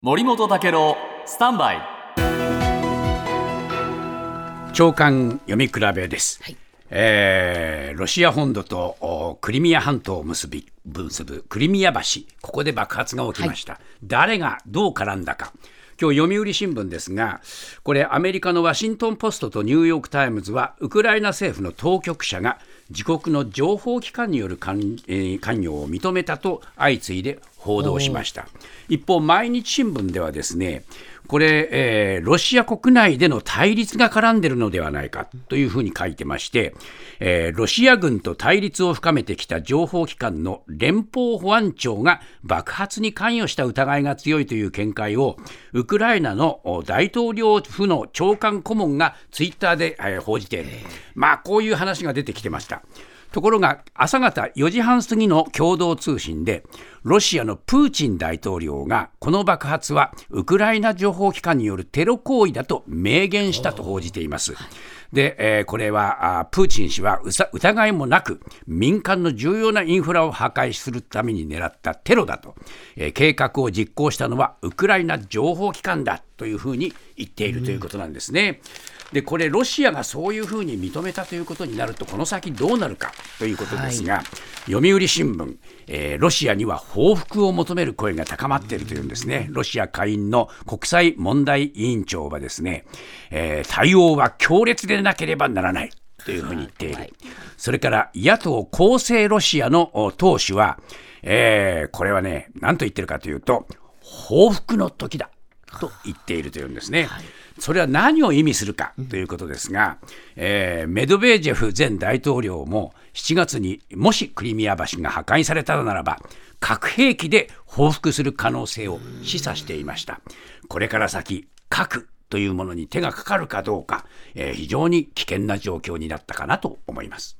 森本武郎スタンバイ。長官読み比べです、えーロシア本土とおクリミア半島を結び結ぶクリミア橋。ここで爆発が起きました、誰がどう絡んだか。今日読売新聞ですがこれアメリカのワシントン・ポストとニューヨーク・タイムズはウクライナ政府の当局者が自国の情報機関による関,、えー関与を認めたと相次いで報道しました一方毎日新聞ではですねこれ、えーロシア国内での対立が絡んでるのではないかというふうに書いてまして、えーロシア軍と対立を深めてきた情報機関の連邦保安庁が爆発に関与した疑いが強いという見解をウクライナの大統領府の長官顧問がツイッターで、えー報じている、まあこういう話が出てきてました。ところが朝方4時半過ぎの共同通信でロシアのプーチン大統領がこの爆発はウクライナ情報機関によるテロ行為だと明言したと報じています。で、えーこれはあプーチン氏は疑いもなく民間の重要なインフラを破壊するために狙ったテロだと、えー計画を実行したのはウクライナ情報機関だというふうに言っているということなんですね。でこれロシアがそういうふうに認めたということになるとこの先どうなるかということですが、読売新聞、えーロシアには報復を求める声が高まっているというんですね。ロシア下院の国際問題委員長はですね、えー対応は強烈でなければならないというふうに言っている、それから野党公正ロシアのお党首は、えーこれはね何と言ってるかというと報復の時だと言っているというんですね。それは何を意味するかということですが、えーメドベージェフ前大統領も7月にもしクリミア橋が破壊されたならば核兵器で報復する可能性を示唆していました。これから先核というものに手がかかるかどうか、えー非常に危険な状況になったかなと思います。